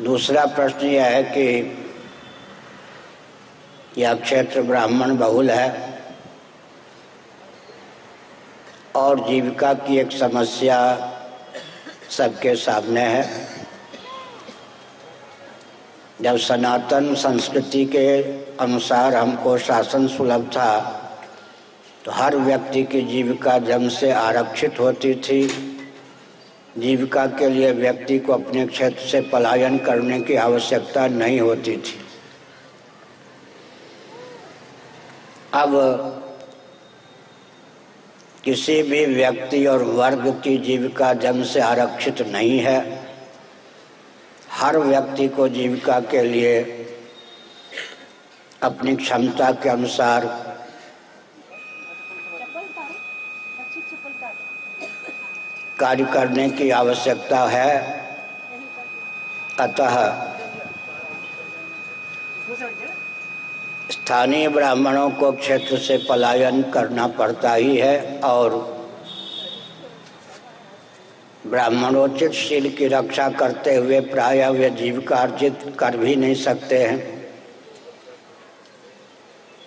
दूसरा प्रश्न यह है कि यह क्षेत्र ब्राह्मण बहुल है और जीविका की एक समस्या सबके सामने है। जब सनातन संस्कृति के अनुसार हमको शासन सुलभ था तो हर व्यक्ति की जीविका जन्म से आरक्षित होती थी। जीविका के लिए व्यक्ति को अपने क्षेत्र से पलायन करने की आवश्यकता नहीं होती थी। अब किसी भी व्यक्ति और वर्ग की जीविका जन्म से आरक्षित नहीं है। हर व्यक्ति को जीविका के लिए अपनी क्षमता के अनुसार कार्य करने की आवश्यकता है। अतः स्थानीय ब्राह्मणों को क्षेत्र से पलायन करना पड़ता ही है और ब्राह्मणोचित शील की रक्षा करते हुए प्राय वे जीविका अर्जित कर भी नहीं सकते हैं।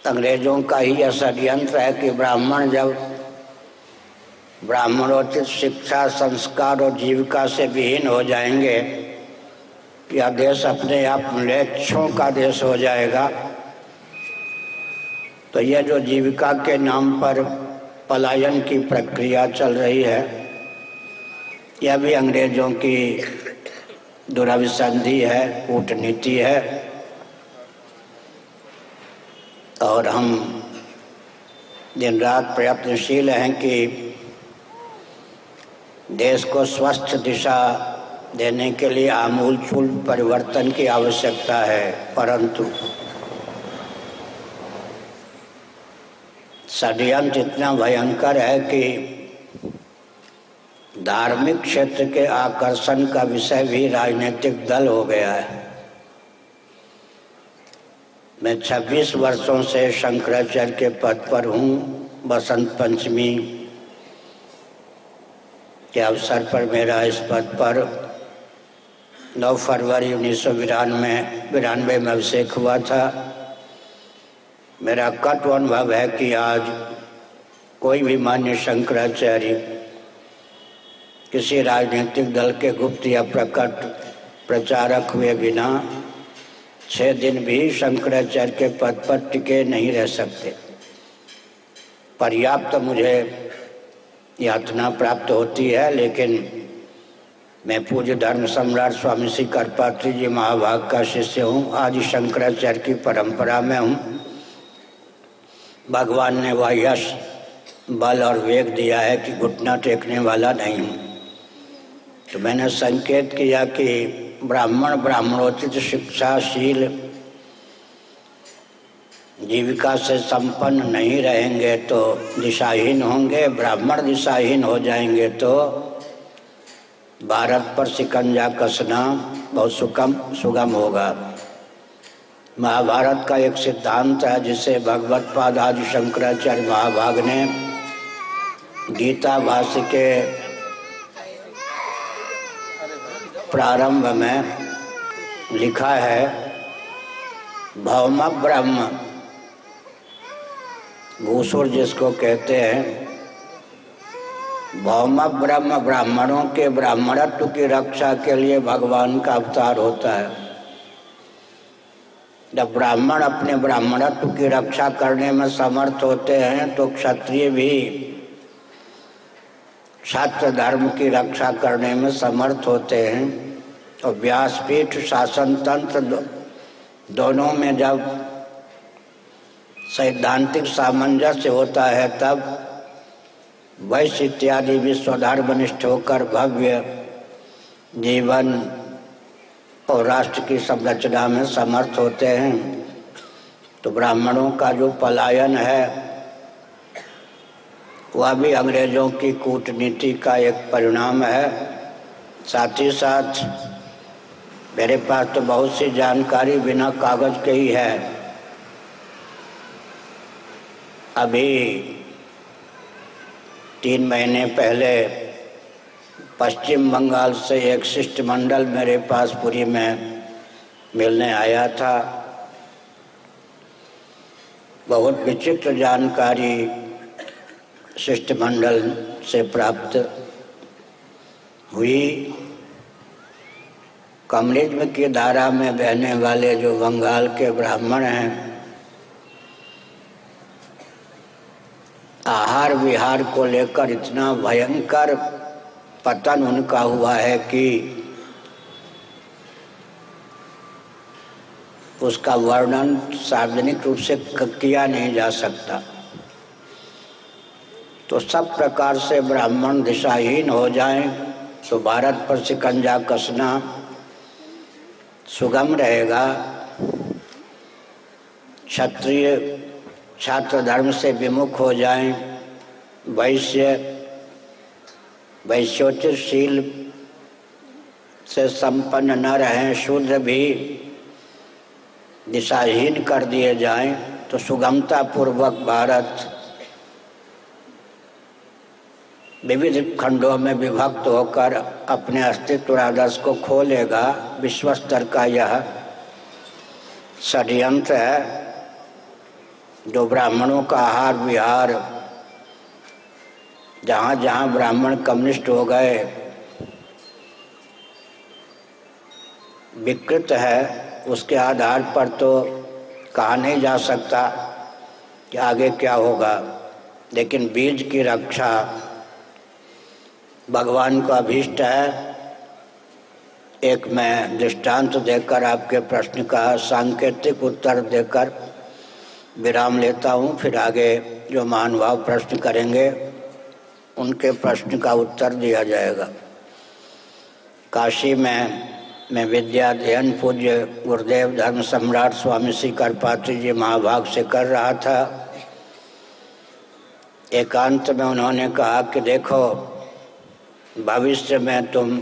अंग्रेज़ों का ही यह षडयंत्र है कि ब्राह्मण जब ब्राह्मणोचित शिक्षा, संस्कार और जीविका से विहीन हो जाएँगे। यह देश अपने आप म्लेच्छों का देश हो जाएगा। तो यह जो जीविका के नाम पर पलायन की प्रक्रिया चल रही है, यह भी अंग्रेज़ों की दुराभिसंधि है, कूटनीति है। और हम दिन रात प्रयत्नशील हैं कि देश को स्वस्थ दिशा देने के लिए आमूल चूल परिवर्तन की आवश्यकता है, परंतु षड्यंत्र इतना भयंकर है कि धार्मिक क्षेत्र के आकर्षण का विषय भी राजनीतिक दल हो गया है। मैं 26 वर्षों से शंकराचार्य के पद पर हूँ, बसंत पंचमी के अवसर पर मेरा इस पद पर 9 फरवरी उन्नीस सौ बिरानवे बिरानवे में अभिषेक हुआ था। मेरा कट अनुभव है कि आज कोई भी मान्य शंकराचार्य किसी राजनीतिक दल के गुप्त या प्रकट प्रचारक हुए बिना छः दिन भी शंकराचार्य के पद पर टिके नहीं रह सकते। पर्याप्त मुझे यातना प्राप्त होती है, लेकिन मैं पूज्य धर्म सम्राट स्वामी श्री करपात्री जी महाभाग का शिष्य हूँ। आज शंकराचार्य की परंपरा में हूँ। भगवान ने वह यश, बल और वेग दिया है कि घुटना टेकने वाला नहीं हूँ। तो मैंने संकेत किया कि ब्राह्मण ब्राह्मणोचित शिक्षाशील जीविका से संपन्न नहीं रहेंगे तो दिशाहीन होंगे, ब्राह्मण दिशाहीन हो जाएँगे तो भारत पर शिकंजा कसना बहुत सुकम, सुगम होगा। महाभारत का एक सिद्धांत है जिसे भगवत पाद आदि शंकराचार्य महाभाग ने गीता भाष्य के प्रारंभ में लिखा है, भौम ब्रह्म। भूसुर जिसको कहते हैं भौम ब्रह्म ब्राह्मणों के ब्राह्मणत्व की रक्षा के लिए भगवान का अवतार होता है। जब ब्राह्मण अपने ब्राह्मणत्व की रक्षा करने में समर्थ होते हैं तो क्षत्रिय भी छात्र धर्म की रक्षा करने में समर्थ होते हैं। और व्यासपीठ शासन तंत्र दोनों में जब सैद्धांतिक सामंजस्य होता है तब वैश्य इत्यादि विश्वधर्मनिष्ठ होकर भव्य जीवन और राष्ट्र की संरचना में समर्थ होते हैं। तो ब्राह्मणों का जो पलायन है, वह भी अंग्रेज़ों की कूटनीति का एक परिणाम है। साथ ही साथ मेरे पास तो बहुत सी जानकारी बिना कागज़ के ही है। अभी तीन महीने पहले पश्चिम बंगाल से एक शिष्टमंडल मेरे पास पुरी में मिलने आया था। बहुत विचित्र जानकारी शिष्टमंडल से प्राप्त हुई। कम्युनिज्म की धारा में बहने वाले जो बंगाल के ब्राह्मण हैं आहार विहार को लेकर इतना भयंकर पतन उनका हुआ है कि उसका वर्णन सार्वजनिक रूप से किया नहीं जा सकता। तो सब प्रकार से ब्राह्मण दिशाहीन हो जाएँ तो भारत पर शिकंजा कसना सुगम रहेगा। क्षत्रिय छात्र धर्म से विमुख हो जाएँ, वैश्य वैश्योचिशील से संपन्न न रहें, शूद्र भी दिशाहीन कर दिए जाएँ तो सुगमता पूर्वक भारत विविध खंडों में विभक्त होकर अपने अस्तित्व आदर्श को खो लेगा विश्व स्तर का यह षड्यंत्र है। जो ब्राह्मणों का आहार विहार, जहाँ जहाँ ब्राह्मण कम्युनिस्ट हो गए, विकृत है उसके आधार पर तो कहा नहीं जा सकता कि आगे क्या होगा। लेकिन बीज की रक्षा भगवान का अभीष्ट है। एक मैं दृष्टांत देकर आपके प्रश्न का सांकेतिक उत्तर देकर विराम लेता हूँ, फिर आगे जो महानुभाव प्रश्न करेंगे, उनके प्रश्न का उत्तर दिया जाएगा। काशी में, मैं विद्या अध्ययन पूज्य गुरुदेव धर्म सम्राट स्वामी श्री करपात्री जी महाभाग से कर रहा था। एकांत में उन्होंने कहा कि देखो, भविष्य में तुम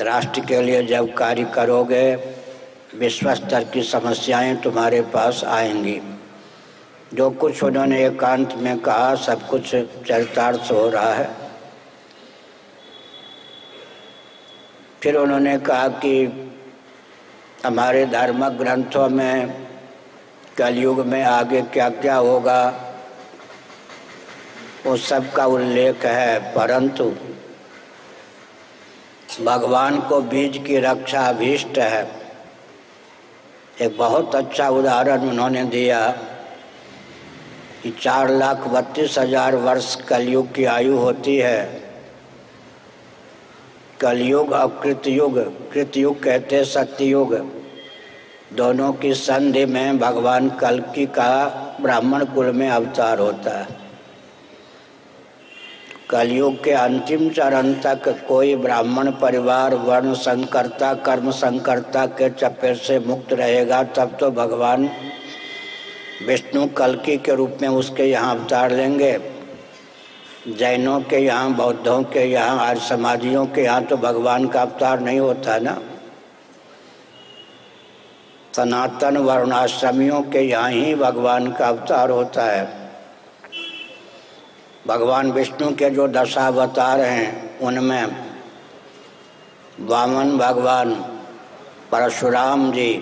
राष्ट्र के लिए जब कार्य करोगे विश्व स्तर की समस्याएँ तुम्हारे पास आएँगी। जो कुछ उन्होंने एकांत में कहा, सब कुछ चरितार्थ हो रहा है। फिर उन्होंने कहा कि हमारे धार्मिक ग्रंथों में कलयुग में आगे क्या क्या होगा उस सब का उल्लेख है। परंतु भगवान को बीज की रक्षा अभीष्ट है। एक बहुत अच्छा उदाहरण उन्होंने दिया कि चार लाख बत्तीस हज़ार वर्ष कलयुग की आयु होती है। कलयुग और कृतयुग कृतयुग कहते सत्ययुग दोनों की संधि में भगवान कल्कि का ब्राह्मण कुल में अवतार होता है। कलयुग के अंतिम चरण तक कोई ब्राह्मण परिवार, वर्ण संकरता, कर्म संकरता के चपेट से मुक्त रहेगा, तब तो भगवान विष्णु कलकी के रूप में उसके यहाँ अवतार लेंगे। जैनों के यहाँ, बौद्धों के यहाँ, आर्य समाधियों के यहाँ तो भगवान का अवतार नहीं होता ना। सनातन वर्णाश्रमियों के यहाँ ही भगवान का अवतार होता है। भगवान विष्णु के जो दशावतार हैं, उनमें वामन भगवान, परशुराम जी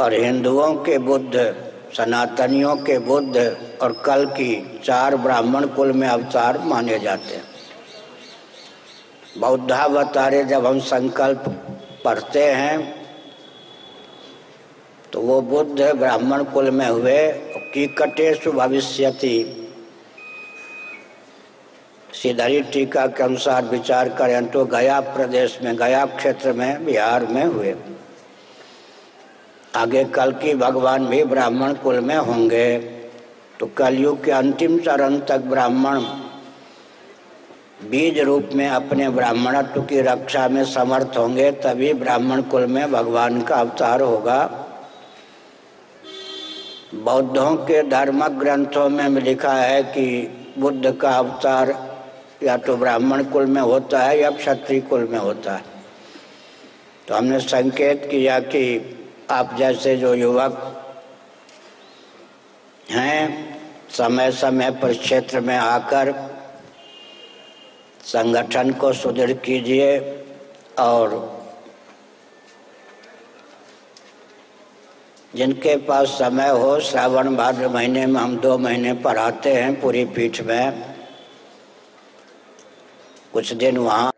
और हिंदुओं के बुद्ध, सनातनियों के बुद्ध और कल की चार ब्राह्मण कुल में अवतार माने जाते हैं। बौद्धावतारे जब हम संकल्प पढ़ते हैं तो वो बुद्ध ब्राह्मण कुल में हुए कि कटेशु भविष्यति। सीधरी टीका के अनुसार विचार करें तो गया प्रदेश में, गया क्षेत्र में, बिहार में हुए। आगे कल की भगवान भी ब्राह्मण कुल में होंगे। तो कलयुग के अंतिम चरण तक ब्राह्मण बीज रूप में अपने ब्राह्मणत्व की रक्षा में समर्थ होंगे, तभी ब्राह्मण कुल में भगवान का अवतार होगा। बौद्धों के धर्म ग्रंथों में लिखा है कि बुद्ध का अवतार या तो ब्राह्मण कुल में होता है या क्षत्रिय कुल में होता है। तो हमने संकेत किया कि आप जैसे जो युवक हैं समय समय पर क्षेत्र में आकर संगठन को सुदृढ़ कीजिए और जिनके पास समय हो, श्रावण भाद्र महीने में हम दो महीने पढ़ाते हैं पूरी पीठ में। कुछ दिन वहाँ